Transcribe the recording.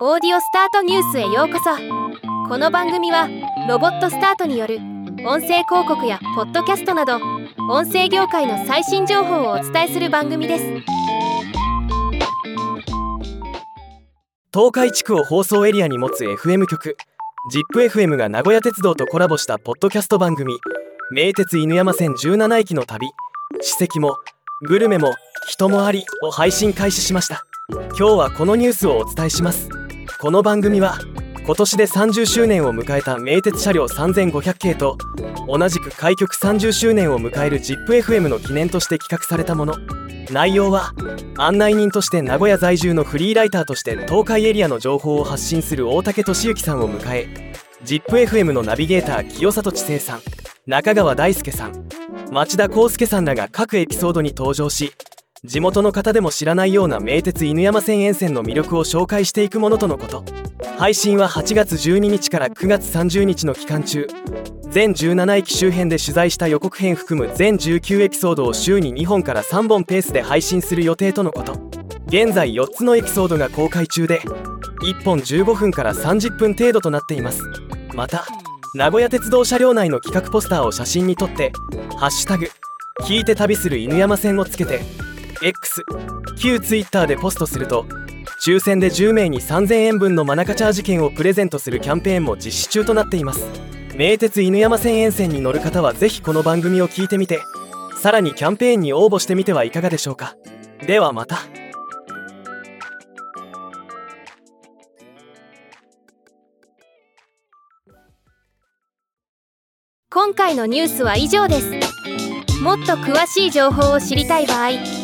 オーディオスタートニュースへようこそ。この番組はロボットスタートによる音声広告やポッドキャストなど音声業界の最新情報をお伝えする番組です。東海地区を放送エリアに持つ FM 局 ZIPFM が名古屋鉄道とコラボしたポッドキャスト番組「名鉄犬山線17駅の旅」「史跡もグルメも人もあり」を配信開始しました。今日はこのニュースをお伝えします。この番組は今年で30周年を迎えた名鉄車両3500系と同じく開局30周年を迎える ZIPFM の記念として企画されたもの。内容は案内人として名古屋在住のフリーライターとして東海エリアの情報を発信する大竹俊之さんを迎え ZIPFM のナビゲーター清里知世さん中川大輔さん町田康介さんらが各エピソードに登場し地元の方でも知らないような名鉄犬山線沿線の魅力を紹介していくものとのこと。配信は8月12日から9月30日の期間中。全17駅周辺で取材した予告編含む全19エピソードを週に2本から3本ペースで配信する予定とのこと。現在4つのエピソードが公開中で1本15分から30分程度となっています。また名古屋鉄道車両内の企画ポスターを写真に撮って「ハッシュタグ聞いて旅する犬山線」をつけて X 旧 Twitter でポストすると抽選で10名に3000円分のマナカチャージ券をプレゼントするキャンペーンも実施中となっています。名鉄犬山線沿線に乗る方はぜひこの番組を聞いてみてさらにキャンペーンに応募してみてはいかがでしょうか。ではまた。今回のニュースは以上です。もっと詳しい情報を知りたい場合「